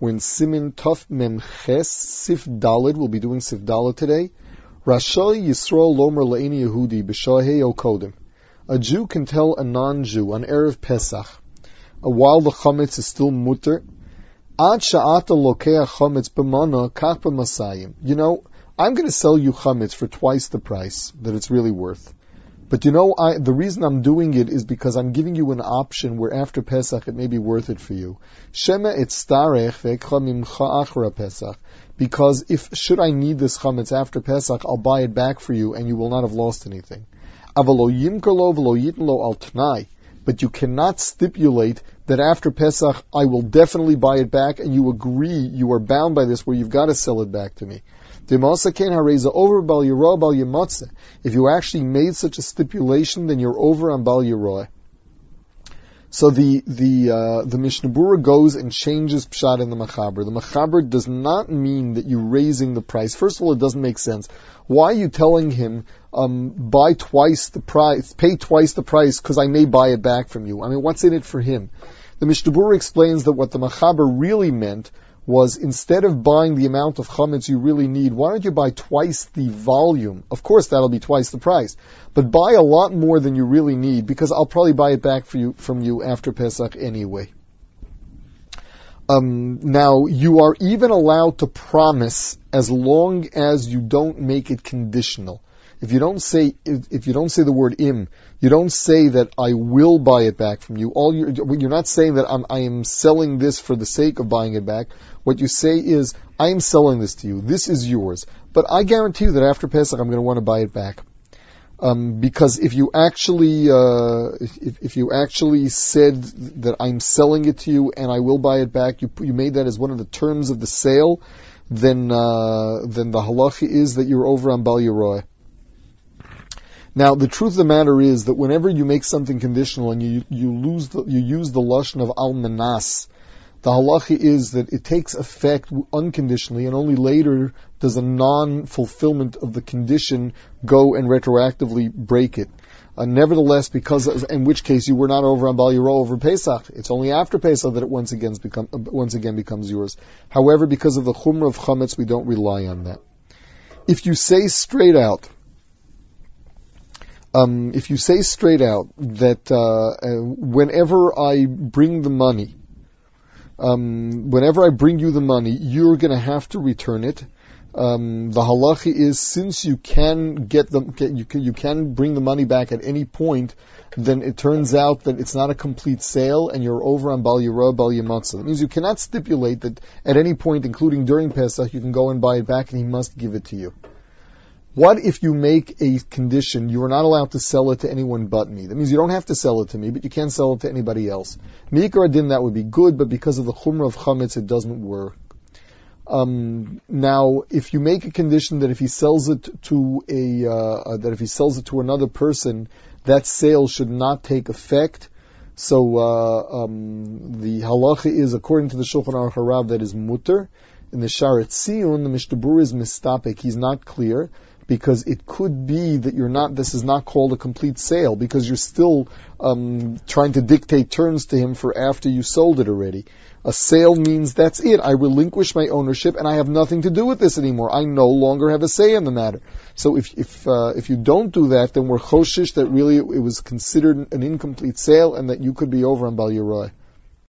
We're in Siman Tuf Mem Ches Seif Dalid. We'll be doing Seif Dalid today. Rashay Yisrael Lomer Le'eni Yehudi B'Shahei Kodim. A Jew can tell a non-Jew on Erev Pesach, while the chametz is still mutter, Ad sha'ata lokea chametz b'mana kach b'masayim. You know, I'm going to sell you chametz for twice the price that it's really worth. But you know, I, the reason I'm doing it is because I'm giving you an option where after Pesach it may be worth it for you. Shema Pesach. Because if, should I need this chametz after Pesach, I'll buy it back for you and you will not have lost anything. Avalo yimkerlo v'lo yitnlo al. But you cannot stipulate that after Pesach I will definitely buy it back and you agree, you are bound by this where you've got to sell it back to me. If you actually made such a stipulation, then you're over on Bal Yeroy. So the the uh, the Mishnah goes and changes pshat in the Machaber. The Machaber does not mean that you're raising the price. First of all, it doesn't make sense. Why are you telling him um, buy twice the price, pay twice the price because I may buy it back from you? I mean, what's in it for him? The Mishnah explains that what the Machaber really meant was instead of buying the amount of chametz you really need, why don't you buy twice the volume? Of course, that'll be twice the price, but buy a lot more than you really need because I'll probably buy it back for you from you after Pesach anyway. Um, now you are even allowed to promise as long as you don't make it conditional. If you don't say if you don't say the word im, you don't say that I will buy it back from you. All you're, you're not saying that I'm, I am selling this for the sake of buying it back. What you say is I am selling this to you. This is yours, but I guarantee you that after Pesach I'm going to want to buy it back. Um, because if you actually uh, if, if you actually said that I'm selling it to you and I will buy it back, you you made that as one of the terms of the sale, then uh, then the halacha is that you're over on Bal Yeroy. Now, the truth of the matter is that whenever you make something conditional and you you lose the, you use the lashon of al manas, the halacha is that it takes effect unconditionally, and only later does a non-fulfillment of the condition go and retroactively break it. Uh, nevertheless, because of, in which case you were not over on Bal over Pesach. It's only after Pesach that it once again, uh, once again becomes yours. However, because of the chumrah of chametz, we don't rely on that. If you say straight out um, if you say straight out that uh, uh, whenever I bring the money, um, whenever I bring you the money, you're going to have to return it. Um, the halacha is since you can get get, you can you can bring the money back at any point, then it turns out that it's not a complete sale and you're over on Bal Yirah, Bal Yamatza. That means you cannot stipulate that at any point, including during Pesach, you can go and buy it back and he must give it to you. What if you make a condition you are not allowed to sell it to anyone but me? That means you don't have to sell it to me, but you can't sell it to anybody else. Mikra din that would be good, but because of the chumrah of chametz, it doesn't work. Um, now, if you make a condition that if he sells it to a uh, that if he sells it to another person, that sale should not take effect. So uh, um, the halacha is according to the Shulchan Aruch Harav that is mutter. In the Sha'ar HaTziyun, the Mishnah Berurah is mistapik. He's not clear because it could be that you're not, this is not called a complete sale because you're still um, trying to dictate terms to him for after you sold it already. A sale means that's it. I relinquish my ownership and I have nothing to do with this anymore. I no longer have a say in the matter. So if if uh, if you don't do that, then we're choshish that really it was considered an incomplete sale and that you could be over on Bal Yeroy.